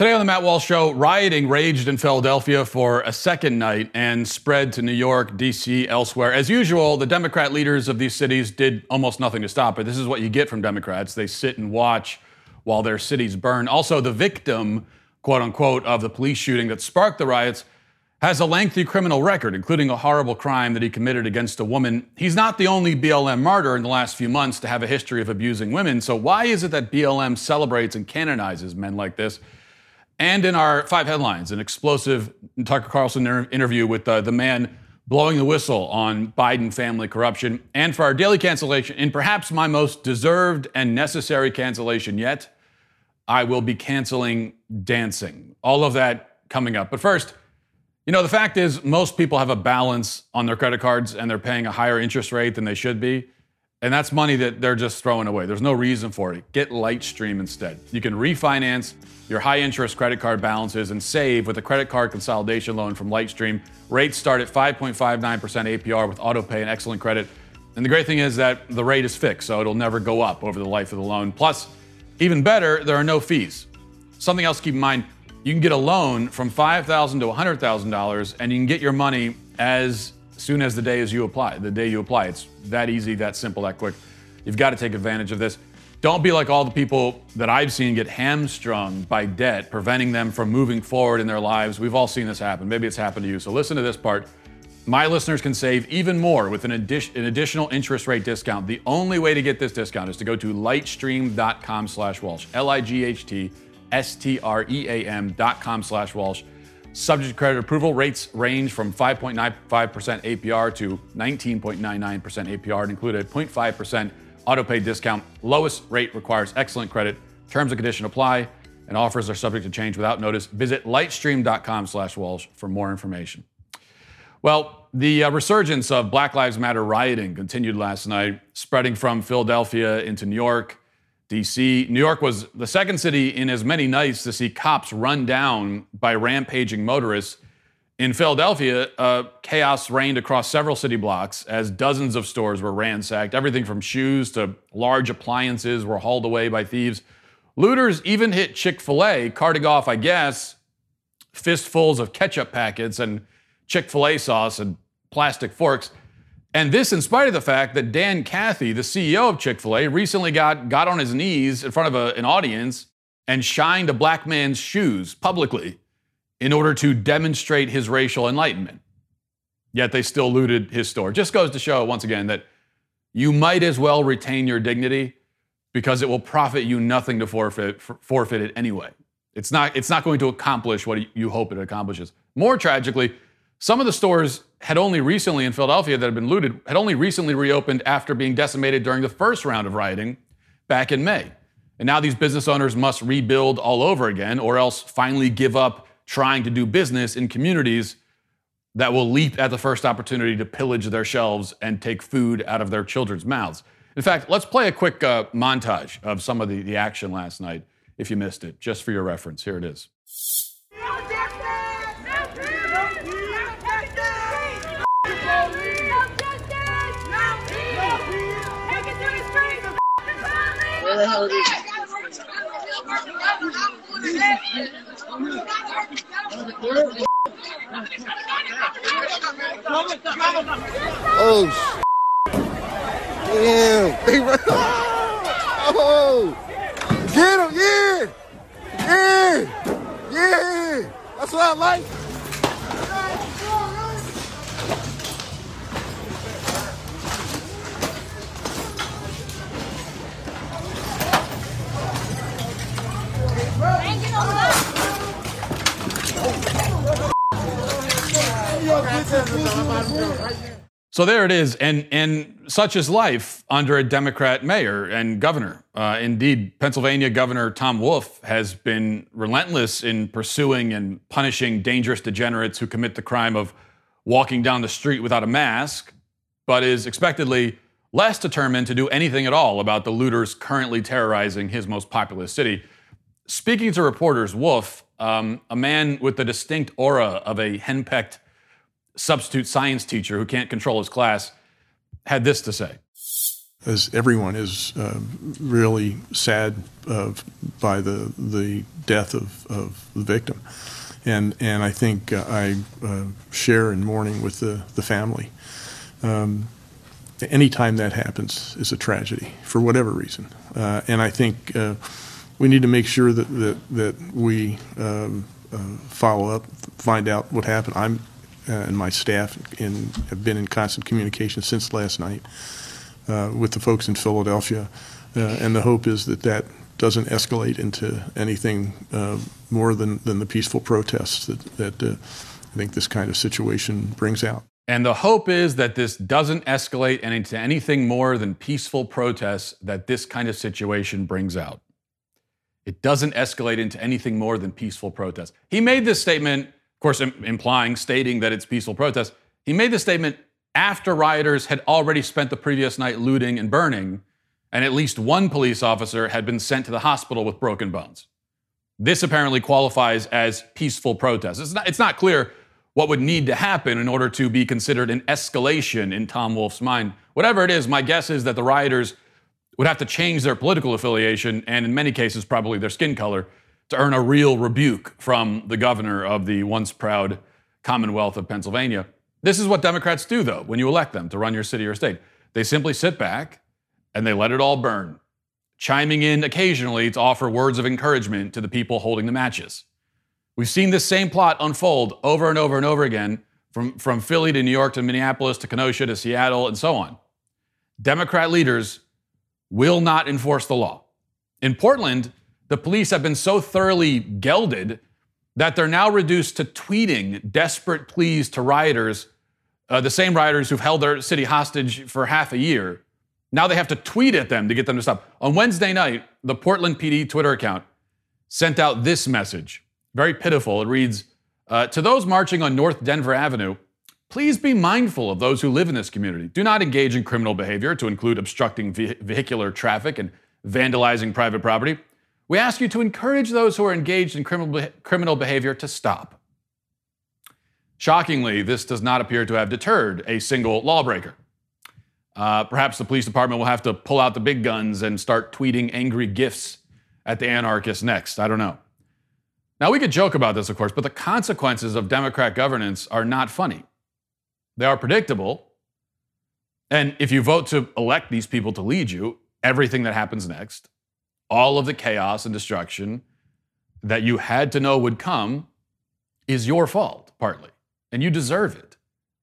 Today on the Matt Walsh Show, rioting raged in Philadelphia for a second night and spread to New York, D.C., elsewhere. As usual, the Democrat leaders of these cities did almost nothing to stop it. This is what you get from Democrats. They sit and watch while their cities burn. Also, the victim, quote unquote, of the police shooting that sparked the riots has a lengthy criminal record, including a horrible crime that he committed against a woman. He's not the only BLM martyr in the last few months to have a history of abusing women. So, why is it that BLM celebrates and canonizes men like this? And in our five headlines, an explosive Tucker Carlson inter- interview with uh, the man blowing the whistle on Biden family corruption. And for our daily cancellation, in perhaps my most deserved and necessary cancellation yet, I will be canceling dancing. All of that coming up. But first, you know, the fact is, most people have a balance on their credit cards and they're paying a higher interest rate than they should be. And that's money that they're just throwing away. There's no reason for it. Get Lightstream instead. You can refinance your high interest credit card balances and save with a credit card consolidation loan from Lightstream. Rates start at 5.59% APR with autopay and excellent credit. And the great thing is that the rate is fixed, so it'll never go up over the life of the loan. Plus, even better, there are no fees. Something else to keep in mind you can get a loan from 5,000 to $100,000 and you can get your money as soon as the day as you apply, the day you apply. It's that easy, that simple, that quick. You've got to take advantage of this. Don't be like all the people that I've seen get hamstrung by debt, preventing them from moving forward in their lives. We've all seen this happen. Maybe it's happened to you. So listen to this part. My listeners can save even more with an, addi- an additional interest rate discount. The only way to get this discount is to go to lightstream.com slash Walsh, L-I-G-H-T S-T-R-E-A-M dot com slash Walsh. Subject to credit approval, rates range from 5.95% APR to 19.99% APR and include a 0.5% auto pay discount. Lowest rate requires excellent credit. Terms and conditions apply, and offers are subject to change without notice. Visit lightstream.com slash Walsh for more information. Well, the uh, resurgence of Black Lives Matter rioting continued last night, spreading from Philadelphia into New York, DC. New York was the second city in as many nights to see cops run down by rampaging motorists. In Philadelphia, uh, chaos reigned across several city blocks as dozens of stores were ransacked. Everything from shoes to large appliances were hauled away by thieves. Looters even hit Chick fil A, carting off, I guess, fistfuls of ketchup packets and Chick fil A sauce and plastic forks. And this, in spite of the fact that Dan Cathy, the CEO of Chick fil A, recently got, got on his knees in front of a, an audience and shined a black man's shoes publicly in order to demonstrate his racial enlightenment. Yet they still looted his store. Just goes to show, once again, that you might as well retain your dignity because it will profit you nothing to forfeit, forfeit it anyway. It's not, it's not going to accomplish what you hope it accomplishes. More tragically, some of the stores had only recently in Philadelphia that had been looted had only recently reopened after being decimated during the first round of rioting back in May. And now these business owners must rebuild all over again or else finally give up trying to do business in communities that will leap at the first opportunity to pillage their shelves and take food out of their children's mouths. In fact, let's play a quick uh, montage of some of the, the action last night if you missed it, just for your reference. Here it is. The hell is. Oh, damn. oh, get him, yeah, yeah, yeah. That's what I like. So there it is, and and such is life under a Democrat mayor and governor. Uh, indeed, Pennsylvania Governor Tom Wolf has been relentless in pursuing and punishing dangerous degenerates who commit the crime of walking down the street without a mask, but is expectedly less determined to do anything at all about the looters currently terrorizing his most populous city. Speaking to reporters, Wolf, um, a man with the distinct aura of a henpecked substitute science teacher who can't control his class, had this to say. as everyone is uh, really sad uh, by the the death of, of the victim, and and I think uh, I uh, share in mourning with the the family. Um, anytime that happens is a tragedy for whatever reason, uh, and I think we need to make sure that that that we um, follow up, find out what happened. I'm and my staff in, have been in constant communication since last night uh, with the folks in Philadelphia. Uh, and the hope is that that doesn't escalate into anything uh, more than, than the peaceful protests that, that uh, I think this kind of situation brings out. And the hope is that this doesn't escalate into anything more than peaceful protests that this kind of situation brings out. It doesn't escalate into anything more than peaceful protest. He made this statement, of course, Im- implying, stating that it's peaceful protest. He made this statement after rioters had already spent the previous night looting and burning, and at least one police officer had been sent to the hospital with broken bones. This apparently qualifies as peaceful protest. It's not, it's not clear what would need to happen in order to be considered an escalation in Tom Wolf's mind. Whatever it is, my guess is that the rioters would have to change their political affiliation and, in many cases, probably their skin color to earn a real rebuke from the governor of the once proud Commonwealth of Pennsylvania. This is what Democrats do, though, when you elect them to run your city or state. They simply sit back and they let it all burn, chiming in occasionally to offer words of encouragement to the people holding the matches. We've seen this same plot unfold over and over and over again from, from Philly to New York to Minneapolis to Kenosha to Seattle and so on. Democrat leaders will not enforce the law. In Portland, the police have been so thoroughly gelded that they're now reduced to tweeting desperate pleas to rioters, uh, the same rioters who've held their city hostage for half a year. Now they have to tweet at them to get them to stop. On Wednesday night, the Portland PD Twitter account sent out this message. Very pitiful. It reads uh, To those marching on North Denver Avenue, please be mindful of those who live in this community. Do not engage in criminal behavior to include obstructing vehicular traffic and vandalizing private property. We ask you to encourage those who are engaged in criminal, criminal behavior to stop. Shockingly, this does not appear to have deterred a single lawbreaker. Uh, perhaps the police department will have to pull out the big guns and start tweeting angry gifs at the anarchists next. I don't know. Now, we could joke about this, of course, but the consequences of Democrat governance are not funny. They are predictable. And if you vote to elect these people to lead you, everything that happens next all of the chaos and destruction that you had to know would come is your fault, partly, and you deserve it.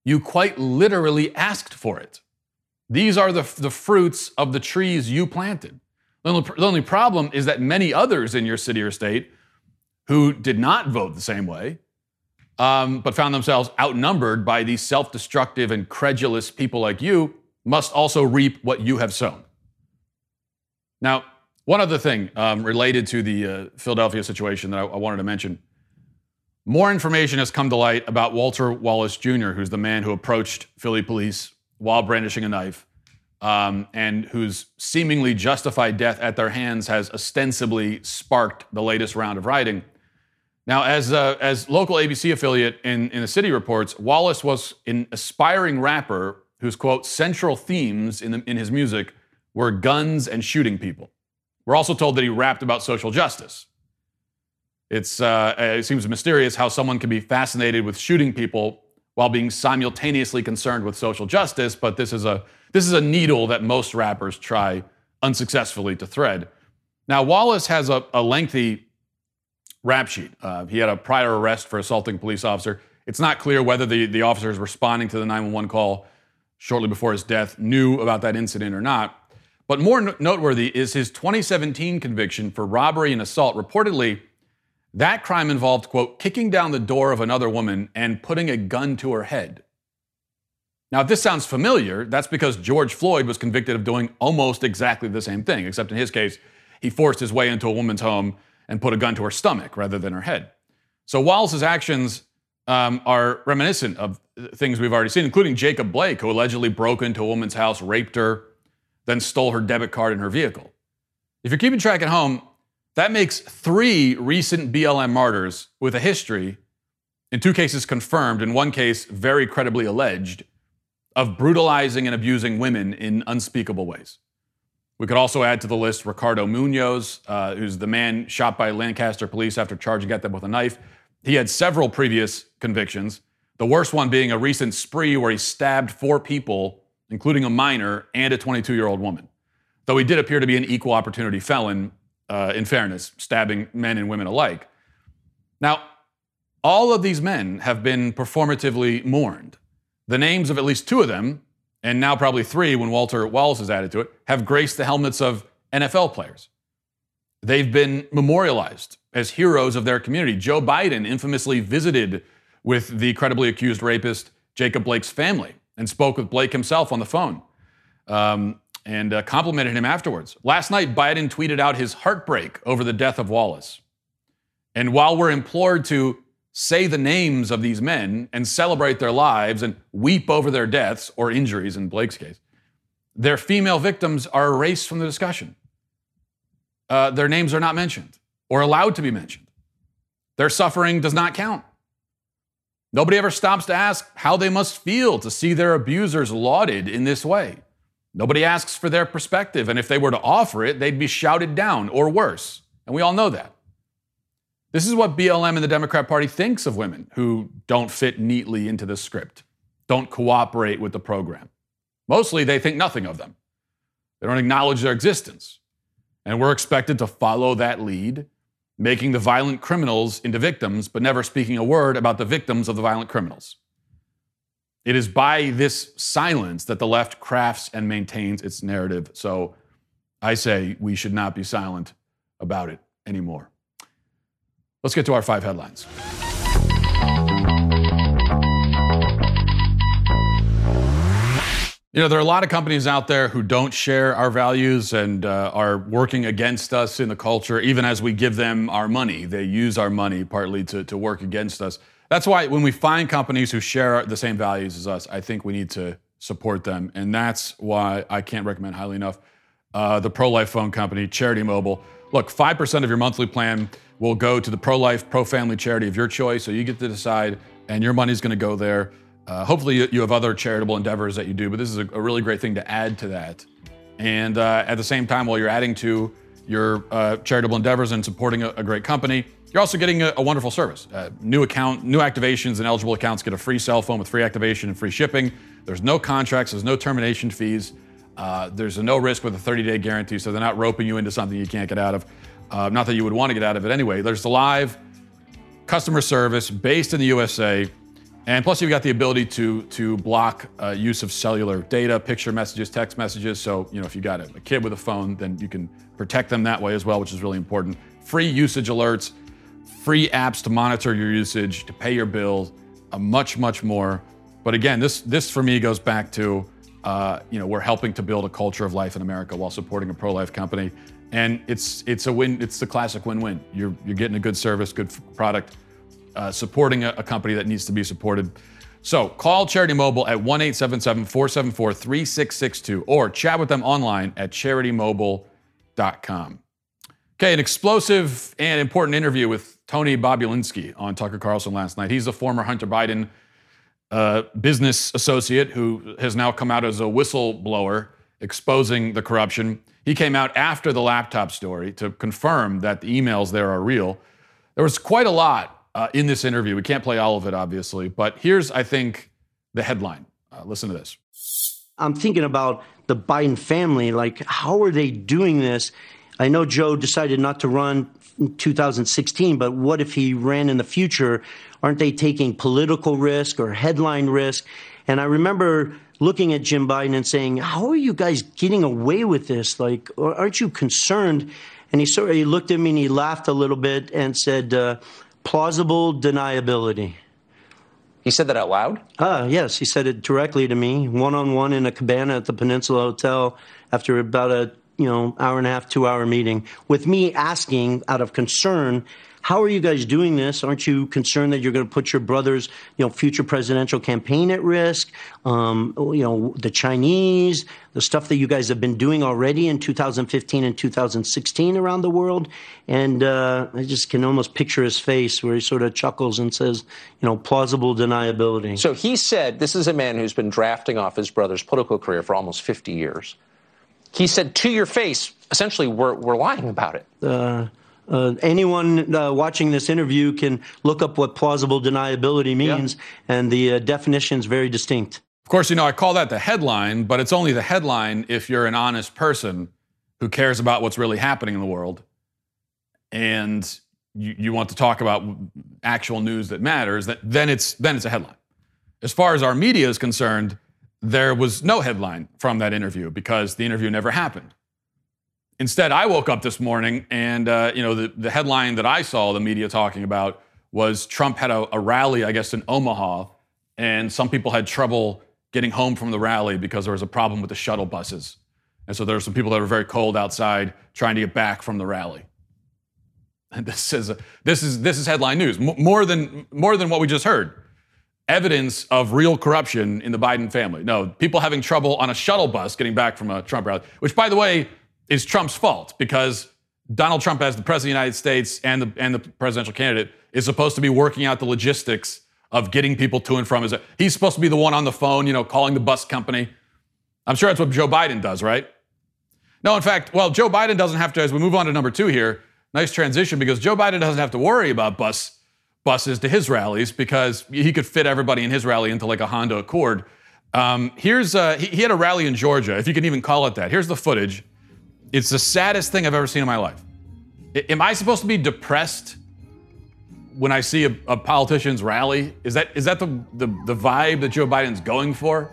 You quite literally asked for it. These are the, the fruits of the trees you planted. The only, the only problem is that many others in your city or state who did not vote the same way, um, but found themselves outnumbered by these self destructive and credulous people like you, must also reap what you have sown. Now, one other thing um, related to the uh, Philadelphia situation that I, I, wanted to mention. More information has come to light about Walter Wallace Jr., who's the man who approached Philly police while brandishing a knife um, and whose seemingly justified death at their hands has ostensibly sparked the latest round of rioting. Now, as, uh, as local ABC affiliate in, in the city reports, Wallace was an aspiring rapper whose, quote, central themes in, the, in his music were guns and shooting people. We're also told that he rapped about social justice. It's, uh, it seems mysterious how someone can be fascinated with shooting people while being simultaneously concerned with social justice, but this is a, this is a needle that most rappers try unsuccessfully to thread. Now, Wallace has a, a lengthy rap sheet. Uh, he had a prior arrest for assaulting a police officer. It's not clear whether the, the officers responding to the 911 call shortly before his death knew about that incident or not. But more noteworthy is his 2017 conviction for robbery and assault. Reportedly, that crime involved, quote, kicking down the door of another woman and putting a gun to her head. Now, if this sounds familiar, that's because George Floyd was convicted of doing almost exactly the same thing, except in his case, he forced his way into a woman's home and put a gun to her stomach rather than her head. So Wallace's actions um, are reminiscent of things we've already seen, including Jacob Blake, who allegedly broke into a woman's house, raped her, then stole her debit card and her vehicle. If you're keeping track at home, that makes three recent BLM martyrs with a history, in two cases confirmed, in one case very credibly alleged, of brutalizing and abusing women in unspeakable ways. We could also add to the list Ricardo Munoz, uh, who's the man shot by Lancaster police after charging at them with a knife. He had several previous convictions, the worst one being a recent spree where he stabbed four people, including a minor and a 22 year old woman. Though he did appear to be an equal opportunity felon, uh, in fairness, stabbing men and women alike. Now, all of these men have been performatively mourned. The names of at least two of them, and now probably three when Walter Wallace is added to it, have graced the helmets of NFL players. They've been memorialized as heroes of their community. Joe Biden infamously visited with the credibly accused rapist Jacob Blake's family and spoke with Blake himself on the phone um, and uh, complimented him afterwards. Last night, Biden tweeted out his heartbreak over the death of Wallace. And while we're implored to say the names of these men and celebrate their lives and weep over their deaths or injuries in Blake's case, their female victims are erased from the discussion. Uh, their names are not mentioned or allowed to be mentioned. Their suffering does not count. Nobody ever stops to ask how they must feel to see their abusers lauded in this way. Nobody asks for their perspective, and if they were to offer it, they'd be shouted down or worse. And we all know that. This is what BLM and the Democrat Party thinks of women who don't fit neatly into the script, don't cooperate with the program. Mostly, they think nothing of them. They don't acknowledge their existence. And we're expected to follow that lead, making the violent criminals into victims, but never speaking a word about the victims of the violent criminals. It is by this silence that the left crafts and maintains its narrative. So I say we should not be silent about it anymore. Let's get to our five headlines. You know, there are a lot of companies out there who don't share our values and uh, are working against us in the culture, even as we give them our money. They use our money partly to, to work against us. That's why when we find companies who share the same values as us, I think we need to support them. And that's why I can't recommend highly enough uh, the pro life phone company, Charity Mobile. Look, 5% of your monthly plan will go to the pro life, pro family charity of your choice. So you get to decide, and your money's going to go there. Uh, hopefully, you, you, have other charitable endeavors that you do, but this is a, a really great thing to add to that. And uh, at the same time, while you're adding to your uh, charitable endeavors and supporting a, a, great company, you're also getting a, a wonderful service. Uh, new account, new activations, and eligible accounts get a free cell phone with free activation and free shipping. There's no contracts, there's no termination fees. Uh, there's a no risk with a 30 day guarantee, so they're not roping you into something you can't get out of. Uh, not that you would want to get out of it anyway. There's the live customer service based in the USA and plus, you've got the ability to to block uh, use of cellular data, picture messages, text messages. So, you know, if you've got a, a, kid with a phone, then you can protect them that way as well, which is really important. Free usage alerts, free apps to monitor your usage, to pay your bills, uh, much, much more. But again, this this for me goes back to, uh, you know, we're helping to build a culture of life in America while supporting a pro-life company, and it's it's a win. It's the classic win-win. You're you're getting a good service, good product uh, supporting a, a, company that needs to be supported. So call Charity Mobile at 1 877 474 3662 or chat with them online at charitymobile.com. Okay, an explosive and important interview with Tony Bobulinski on Tucker Carlson last night. He's a former Hunter Biden business associate who has now come out as a whistleblower exposing the corruption. He came out after the laptop story to confirm that the emails there are real. There was quite a lot uh, in this interview. We can't play all of it, obviously, but here's, I think, the headline. Uh, listen to this. I'm thinking about the Biden family. Like, how are they doing this? I know Joe decided not to run 2016, but what if he ran in the future? Aren't they taking political risk or headline risk? And I remember looking at Jim Biden and saying, "How are you guys getting away with this? Like, aren't you concerned?" And he sort of he looked at me and he laughed a little bit and said, uh, plausible deniability. He said that out loud? Ah, yes. He said it directly to me, one on one in a cabana at the Peninsula Hotel after about a you know hour and a half, two hour meeting, with me asking out of concern how are you guys doing this? Aren't you concerned that you're going to put your brother's, you know, future presidential campaign at risk? Um, you know, the Chinese, the stuff that you guys have been doing already in 2015 and 2016 around the world. And uh, I just can almost picture his face where he sort of chuckles and says, you know, plausible deniability. So he said this is a man who's been drafting off his brother's political career for almost 50 years. He said to your face, essentially, we're, we're lying about it. Uh, uh, anyone uh, watching this interview can look up what plausible deniability means, yeah. and the uh, definition is very distinct. Of course, you know, I call that the headline, but it's only the headline if you're an honest person who cares about what's really happening in the world and you, you want to talk about actual news that matters, that, then, it's, then it's a headline. As far as our media is concerned, there was no headline from that interview because the interview never happened. Instead, I woke up this morning and uh, you know the, the headline that I saw the media talking about was Trump had a, a rally, I guess, in Omaha, and some people had trouble getting home from the rally because there was a problem with the shuttle buses. And so there were some people that were very cold outside trying to get back from the rally. And this is, this is, this is headline news, more than, more than what we just heard. Evidence of real corruption in the Biden family. No, people having trouble on a shuttle bus getting back from a Trump rally, which, by the way, is Trump's fault because Donald Trump, as the president of the United States and the, and the presidential candidate, is supposed to be working out the logistics of getting people to and from his. He's supposed to be the one on the phone, you know, calling the bus company. I'm sure that's what Joe Biden does, right? No, in fact, well, Joe Biden doesn't have to, as we move on to number two here, nice transition because Joe Biden doesn't have to worry about bus buses to his rallies because he could fit everybody in his rally into like a Honda Accord. Um, here's uh, he, he had a rally in Georgia, if you can even call it that. Here's the footage. It's the saddest thing I've ever seen in my life. I, am I supposed to be depressed when I see a, a, politician's rally? Is that is that the, the the vibe that Joe Biden's going for?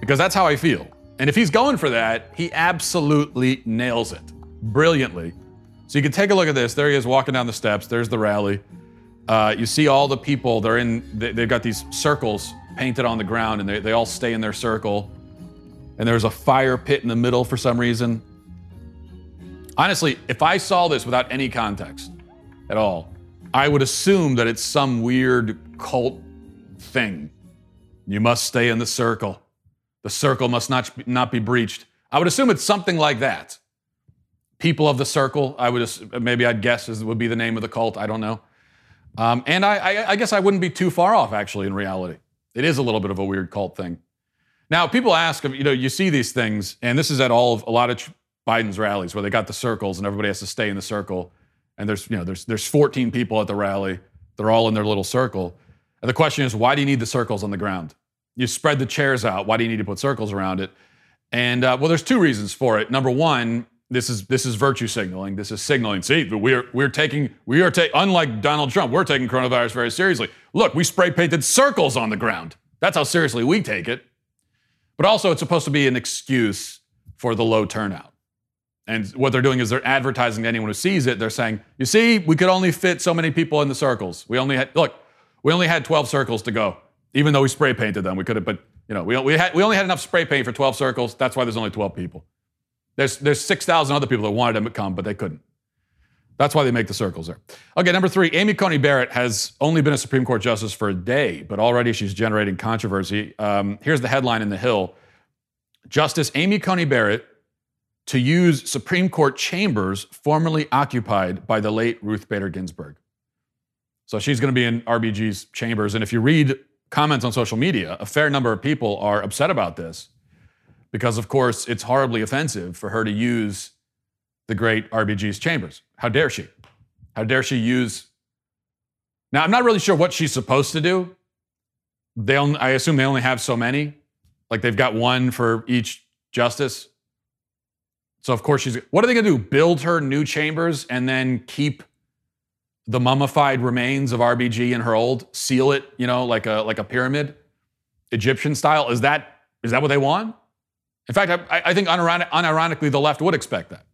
Because that's how I feel. And if he's going for that, he absolutely nails it brilliantly. So you can take a look at this. There he is walking down the steps. There's the rally. Uh, you see all the people. They're in. They, have got these circles painted on the ground, and they, they all stay in their circle. And there's a fire pit in the middle for some reason. Honestly, if I saw this without any context at all, I would assume that it's some weird cult thing. You must stay in the circle. The circle must not, not be breached. I would assume it's something like that. People of the Circle, I would maybe I'd guess is, would be the name of the cult. I don't know. Um, and I, I, I guess I wouldn't be too far off actually in reality. It is a little bit of a weird cult thing. Now, people ask, you know, you see these things, and this is at all of a lot of Biden's rallies where they got the circles and everybody has to stay in the circle. And there's, you know, there's there's 14 people at the rally. They're all in their little circle. And the question is, why do you need the circles on the ground? You spread the chairs out. Why do you need to put circles around it? And uh, well, there's two reasons for it. Number one, this is this is virtue signaling. This is signaling. See, we're we're taking we are taking unlike Donald Trump, we're taking coronavirus very seriously. Look, we spray painted circles on the ground. That's how seriously we take it. But also, it's supposed to be an excuse for the low turnout. And what they're doing is they're advertising to anyone who sees it. They're saying, "You see, we could only fit so many people in the circles. We only had look, we only had 12 circles to go." even though we spray painted them. We could have, but you know, we, we, had, we only had enough spray paint for 12 circles. That's why there's only 12 people. There's, there's 6,000 other people that wanted them to come, but they couldn't. That's why they make the circles there. Okay, number three, Amy Coney Barrett has only been a Supreme Court justice for a day, but already she's generating controversy. Um, here's the headline in The Hill Justice Amy Coney Barrett to use Supreme Court chambers formerly occupied by the late Ruth Bader Ginsburg. So she's going to be in RBG's chambers. And if you read comments on social media, a fair number of people are upset about this because, of course, it's horribly offensive for her to use the great RBG's chambers. How dare she? How dare she use? Now, I'm not really sure what she's supposed to do. They only, I assume they only have so many. Like they've got one for each justice. So, of course, she's. What are they going to do? Build her new chambers and then keep the mummified remains of RBG in her old, seal it, you know, like a like a pyramid, Egyptian style. Is that is that what they want? In fact, I, I think unironic, unironically, the left would expect that,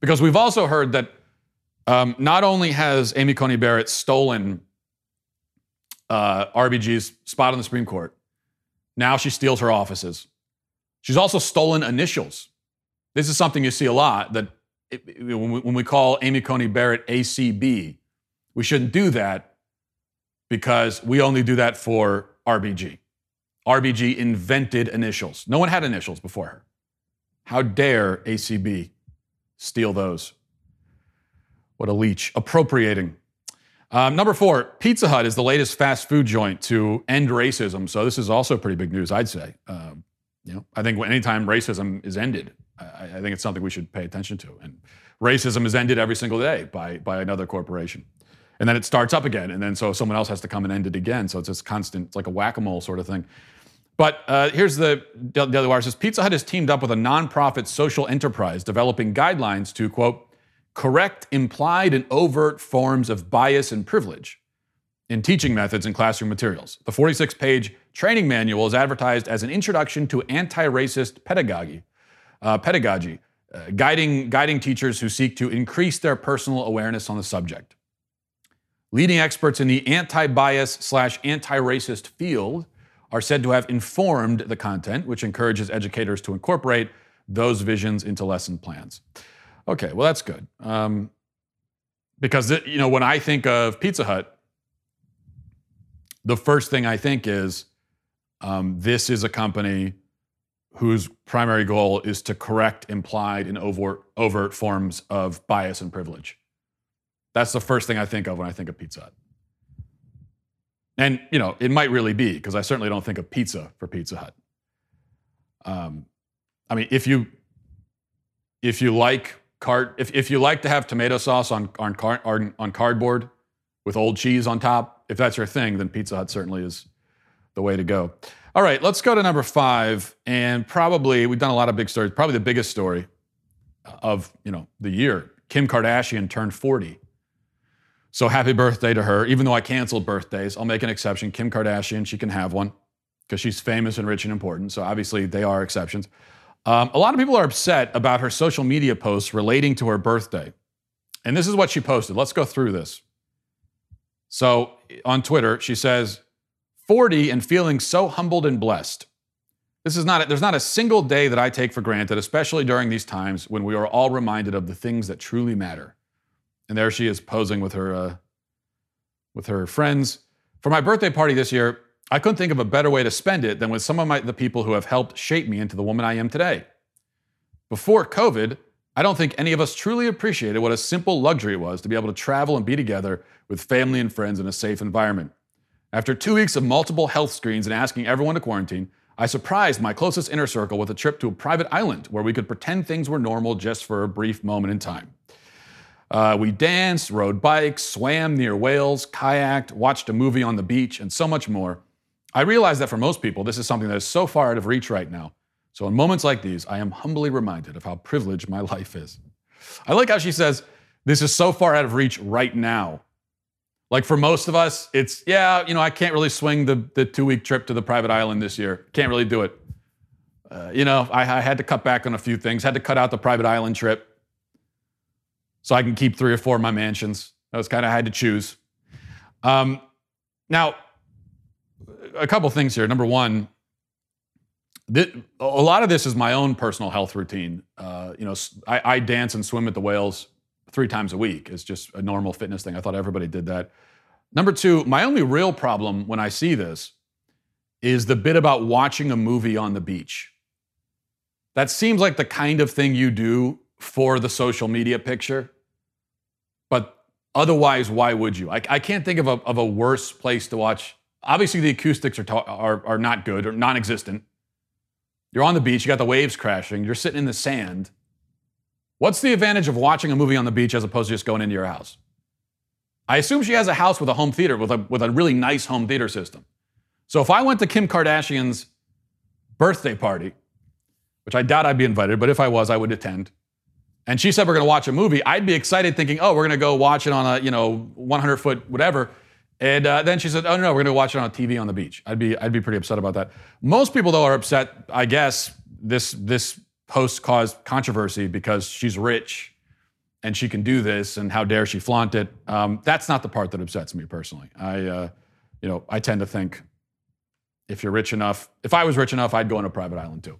because we've also heard that um, not only has Amy Coney Barrett stolen uh, RBG's spot on the Supreme Court, now she steals her offices. She's also stolen initials. This is something you see a lot that it, when, we, when we call Amy Coney Barrett ACB, we shouldn't do that because we only do that for RBG. RBG invented initials. No one had initials before her. How dare ACB steal those? What a leech. Appropriating. Um, number four, Pizza Hut is the latest fast food joint to end racism. So this is also pretty big news, I'd say. Um, you know, I think anytime racism is ended, I, I think it's something we should pay attention to. And racism is ended every single day by, by another corporation. And then it starts up again. And then so someone else has to come and end it again. So it's this constant, it's like a whack a mole sort of thing. But uh, here's the Daily Wire says Pizza Hut has teamed up with a nonprofit social enterprise developing guidelines to, quote, correct implied and overt forms of bias and privilege in teaching methods and classroom materials. The 46 page training manual is advertised as an introduction to anti racist pedagogy, uh, pedagogy uh, guiding, guiding teachers who seek to increase their personal awareness on the subject. Leading experts in the anti bias slash anti racist field are said to have informed the content, which encourages educators to incorporate those visions into lesson plans. Okay, well, that's good. Um, because, you know, when I think of Pizza Hut, the first thing I think is um, this is a company whose primary goal is to correct implied and overt, overt forms of bias and privilege. That's the first thing I think of when I think of Pizza Hut. And, you know, it might really be, because I certainly don't think of pizza for Pizza Hut. Um, I mean, if you if you like card if, if you like to have tomato sauce on on, car, on on cardboard with old cheese on top, if that's your thing, then Pizza Hut certainly is the way to go. All right, let's go to number five, and probably we've done a lot of big stories. Probably the biggest story of you know the year: Kim Kardashian turned 40. So happy birthday to her. Even though I canceled birthdays, I'll make an exception. Kim Kardashian, she can have one because she's famous and rich and important. So obviously they are exceptions. Um, a lot of people are upset about her social media posts relating to her birthday. And this is what she posted. Let's go through this. So on Twitter, she says, 40 and feeling so humbled and blessed. This is not, there's not a single day that I take for granted, especially during these times when we are all reminded of the things that truly matter. And there she is posing with her uh, with her friends. For my birthday party this year, I couldn't think of a better way to spend it than with some of my, the people who have helped shape me into the woman I am today. Before COVID, I don't think any of us truly appreciated what a simple luxury it was to be able to travel and be together with family and friends in a safe environment. After two weeks of multiple health screens and asking everyone to quarantine, I surprised my closest inner circle with a trip to a private island where we could pretend things were normal just for a brief moment in time. Uh, we danced, rode bikes, swam near whales, kayaked, watched a movie on the beach, and so much more. I realize that for most people, this is something that is so far out of reach right now. So, in moments like these, I am humbly reminded of how privileged my life is. I like how she says, This is so far out of reach right now. Like for most of us, it's, yeah, you know, I can't really swing the, the two week trip to the private island this year. Can't really do it. Uh, you know, I, I had to cut back on a few things, had to cut out the private island trip so I can keep three or four of my mansions. That was kind of had to choose. Um, now, a couple things here. Number one, a lot of this is my own personal health routine. Uh, you know, I, I, dance and swim at the whales three times a week. It's just a normal fitness thing. I thought everybody did that. Number two, my only real problem when I see this is the bit about watching a movie on the beach. That seems like the kind of thing you do for the social media picture. Otherwise, why would you? I, I can't think of a, of a worse place to watch. Obviously, the acoustics are, ta- are, are not good or non existent. You're on the beach, you got the waves crashing, you're sitting in the sand. What's the advantage of watching a movie on the beach as opposed to just going into your house? I assume she has a house with a home theater, with a, with a really nice home theater system. So if I went to Kim Kardashian's birthday party, which I doubt I'd be invited, but if I was, I would attend and she said we're going to watch a movie, I'd be excited thinking, oh, we're going to go watch it on a, you know, 100 foot whatever. And uh, then she said, oh, no, we're going to watch it on a TV on the beach. I'd be, I'd be pretty upset about that. Most people, though, are upset, I guess, this, this post caused controversy because she's rich and she can do this and how dare she flaunt it. Um, that's not the part that upsets me personally. I, uh, you know, I tend to think if you're rich enough, if I was rich enough, I'd go on a private island too.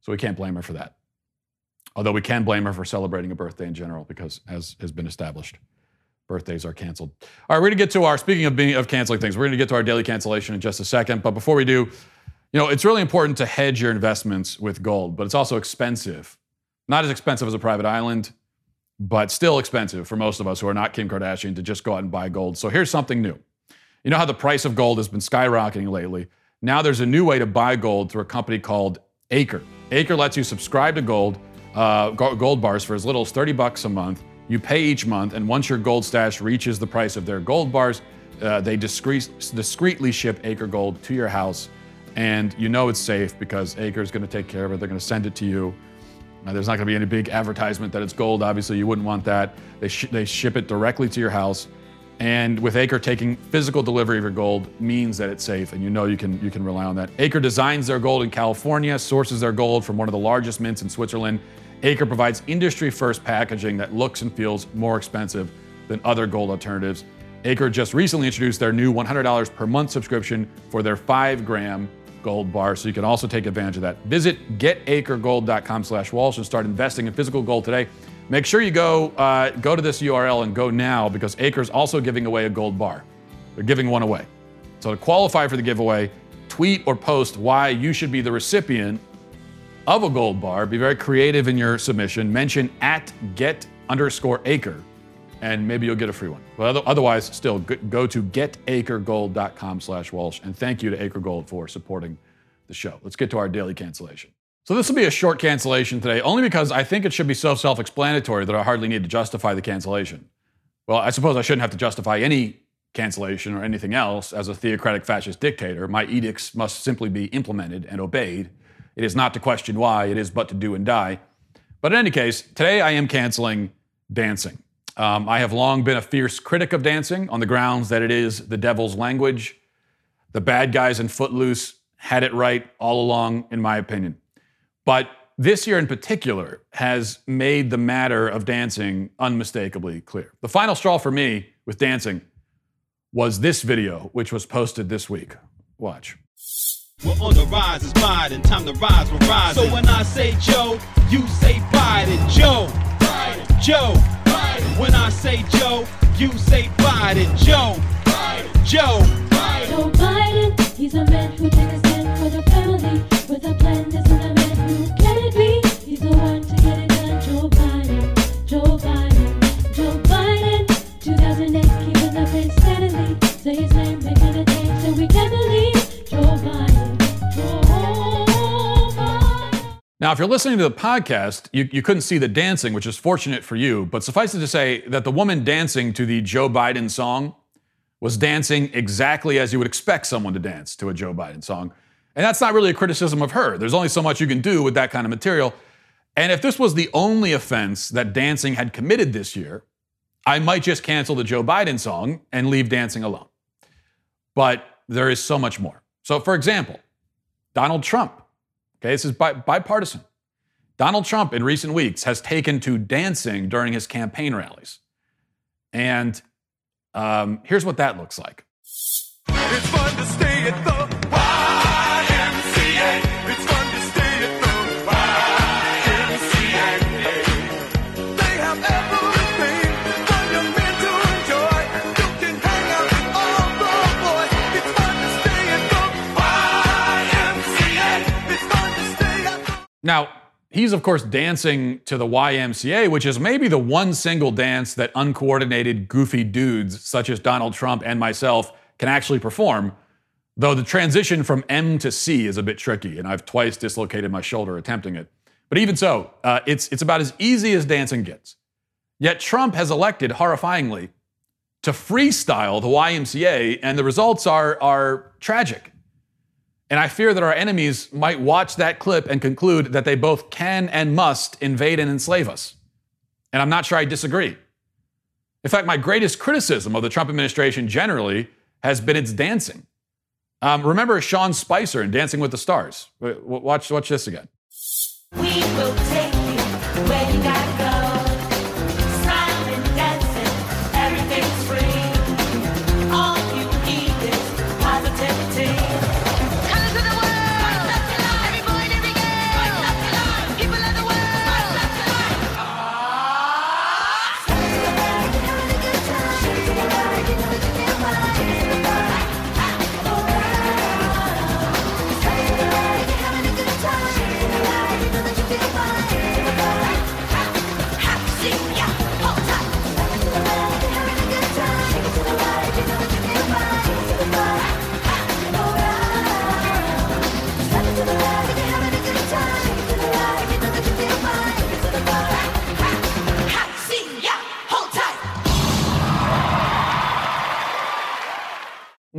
So we can't blame her for that. Although we can blame her for celebrating a birthday in general, because as has been established, birthdays are canceled. All right, we're gonna get to our speaking of being of canceling things. We're gonna get to our daily cancellation in just a second. But before we do, you know, it's really important to hedge your investments with gold, but it's also expensive. Not as expensive as a private island, but still expensive for most of us who are not Kim Kardashian to just go out and buy gold. So here's something new. You know how the price of gold has been skyrocketing lately? Now there's a new way to buy gold through a company called Acre. Acre lets you subscribe to Gold, uh, Gold bars for as little as 30 bucks a month. You pay each month, and once your gold stash reaches the price of their gold bars, uh, they discreet, discreetly ship Acre Gold to your house, and you know it's safe because Acre is going to take care of it. They're going to send it to you. There's not going to be any big advertisement that it's gold. Obviously, you wouldn't want that. They, sh- they ship it directly to your house. And with Acre taking physical delivery of your gold means that it's safe, and you know you can you can rely on that. Acre designs their gold in California, sources their gold from one of the largest mints in Switzerland. Acre provides industry-first packaging that looks and feels more expensive than other gold alternatives. Acre just recently introduced their new $100 per month subscription for their five gram gold bar, so you can also take advantage of that. Visit getacregold.com slash Walsh and start investing in physical gold today. Make sure you go uh, go to this URL and go now because Acre's also giving away a gold bar. They're giving one away. So to qualify for the giveaway, tweet or post why you should be the recipient of a gold bar. Be very creative in your submission. Mention at get underscore acre and maybe you'll get a free one. But otherwise, still go to getacregold.com slash Walsh. And thank you to Acre Gold for supporting the show. Let's get to our daily cancellation. So this will be a short cancellation today, only because I think it should be so self-explanatory that I hardly need to justify the cancellation. Well, I suppose I shouldn't have to justify any cancellation or anything else as a theocratic fascist dictator. My edicts must simply be implemented and obeyed. It is not to question why, it is but to do and die. But in any case, today I am canceling dancing. Um, I have long been a fierce critic of dancing on the grounds that it is the devil's language. The bad guys in Footloose had it right all along, in my opinion. But this year in particular has made the matter of dancing unmistakably clear. The final straw for me with dancing was this video, which was posted this week. Watch. We're on the rise, it's Biden. Time to rise, we're rising. So when I say Joe, you say Biden. Joe, Biden. Joe. Biden. When I say Joe, you say Biden. Joe, Biden. Joe. Biden. Joe Biden, he's a man who takes a stand for the family with a plan. Now, if you're listening to the podcast, you, you couldn't see the dancing, which is fortunate for you, but suffice it to say that the woman dancing to the Joe Biden song was dancing exactly as you would expect someone to dance to a Joe Biden song. And that's not really a criticism of her. There's only so much you can do with that kind of material. And if this was the only offense that dancing had committed this year, I might just cancel the Joe Biden song and leave dancing alone. But there is so much more. So, for example, Donald Trump Okay, this is bi- bipartisan. Donald Trump in recent weeks has taken to dancing during his campaign rallies. And um, here's what that looks like. Now, he's of course dancing to the YMCA, which is maybe the one single dance that uncoordinated, goofy dudes such as Donald Trump and myself can actually perform. Though the transition from M to C is a bit tricky, and I've twice dislocated my shoulder attempting it. But even so, uh, it's, it's about as easy as dancing gets. Yet Trump has elected, horrifyingly, to freestyle the YMCA, and the results are, are tragic. And I fear that our enemies might watch that clip and conclude that they both can and must invade and enslave us. And I'm not sure I disagree. In fact, my greatest criticism of the Trump administration generally has been its dancing. Um, remember Sean Spicer in Dancing with the Stars? Watch, watch this again.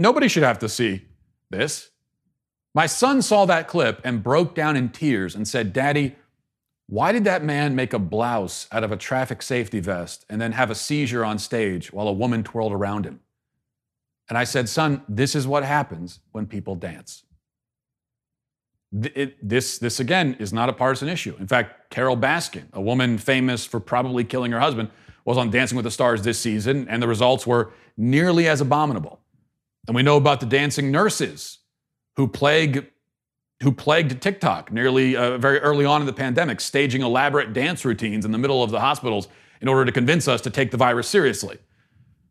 Nobody should have to see this. My son saw that clip and broke down in tears and said, Daddy, why did that man make a blouse out of a traffic safety vest and then have a seizure on stage while a woman twirled around him? And I said, Son, this is what happens when people dance. It, this, this, again, is not a partisan issue. In fact, Carole Baskin, a woman famous for probably killing her husband, was on Dancing with the Stars this season, and the results were nearly as abominable. And we know about the dancing nurses who plague who plagued TikTok nearly uh, very early on in the pandemic, staging elaborate dance routines in the middle of the hospitals in order to convince us to take the virus seriously.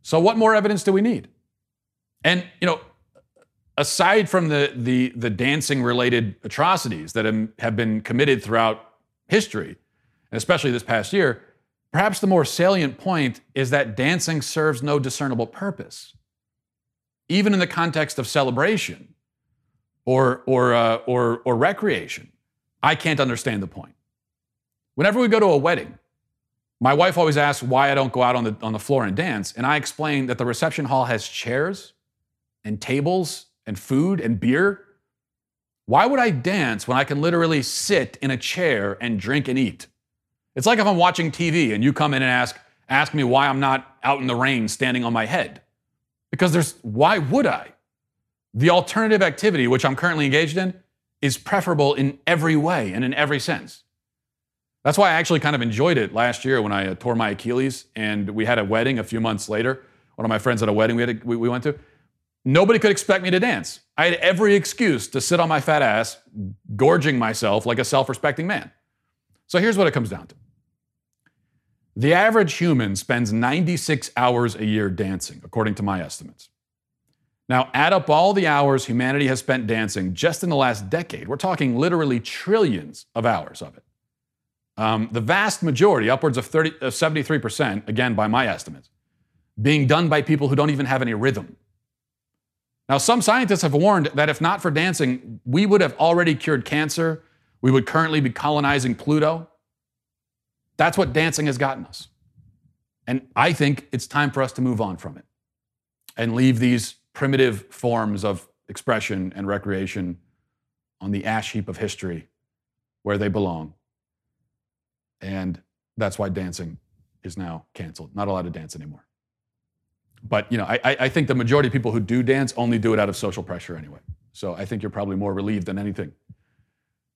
So, what more evidence do we need? And you know, aside from the the, the dancing related atrocities that have been committed throughout history, and especially this past year, perhaps the more salient point is that dancing serves no discernible purpose, even in the context of celebration or or uh, or or recreation. I can't understand the point. Whenever we go to a wedding, my wife always asks why I don't go out on the on the floor and dance, and I explain that the reception hall has chairs and tables and food and beer. Why would I dance when I can literally sit in a chair and drink and eat? It's like if I'm watching TV and you come in and ask, ask me why I'm not out in the rain standing on my head. Because there's, why would I? The alternative activity, which I'm currently engaged in, is preferable in every way and in every sense. That's why I actually kind of enjoyed it last year when I uh, tore my Achilles and we had a wedding a few months later. One of my friends at a wedding we, had a, we, we went to. Nobody could expect me to dance. I had every excuse to sit on my fat ass, gorging myself like a self respecting man. So here's what it comes down to the average human spends 96 hours a year dancing, according to my estimates. Now, add up all the hours humanity has spent dancing just in the last decade. We're talking literally trillions of hours of it. Um, the vast majority, upwards of 30, uh, 73%, again by my estimates, being done by people who don't even have any rhythm. Now, some scientists have warned that if not for dancing, we would have already cured cancer. We would currently be colonizing Pluto. That's what dancing has gotten us. And I think it's time for us to move on from it and leave these primitive forms of expression and recreation on the ash heap of history where they belong. And that's why dancing is now canceled. Not allowed to dance anymore. But you know, I, I think the majority of people who do dance only do it out of social pressure anyway. So I think you're probably more relieved than anything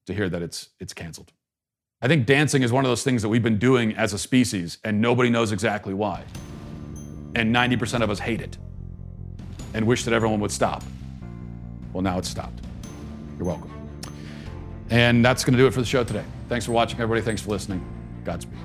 to hear that it's it's canceled. I think dancing is one of those things that we've been doing as a species and nobody knows exactly why. And 90% of us hate it and wish that everyone would stop. Well, now it's stopped. You're welcome. And that's going to do it for the show today. Thanks for watching, everybody. Thanks for listening. Godspeed.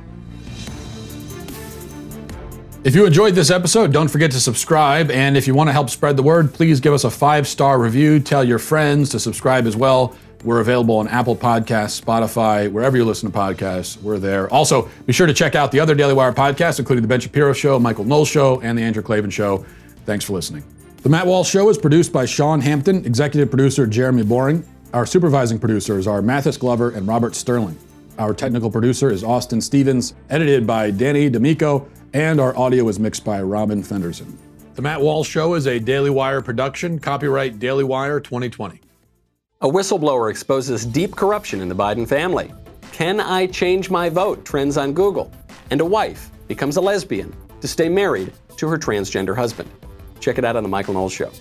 If you enjoyed this episode, don't forget to subscribe. And if you want to help spread the word, please give us a five star review. Tell your friends to subscribe as well. We're available on Apple Podcasts, Spotify, wherever you listen to podcasts. We're there. Also, be sure to check out the other Daily Wire podcasts, including The Ben Shapiro Show, Michael Knowles Show, and The Andrew Klavan Show. Thanks for listening. The Matt Walsh Show is produced by Sean Hampton, executive producer Jeremy Boring. Our supervising producers are Mathis Glover and Robert Sterling. Our technical producer is Austin Stevens, edited by Danny D'Amico, and our audio is mixed by Robin Fenderson. The Matt Walsh Show is a Daily Wire production, copyright Daily Wire 2020. A whistleblower exposes deep corruption in the Biden family. Can I change my vote? Trends on Google. And a wife becomes a lesbian to stay married to her transgender husband. Check it out on The Michael Knowles Show.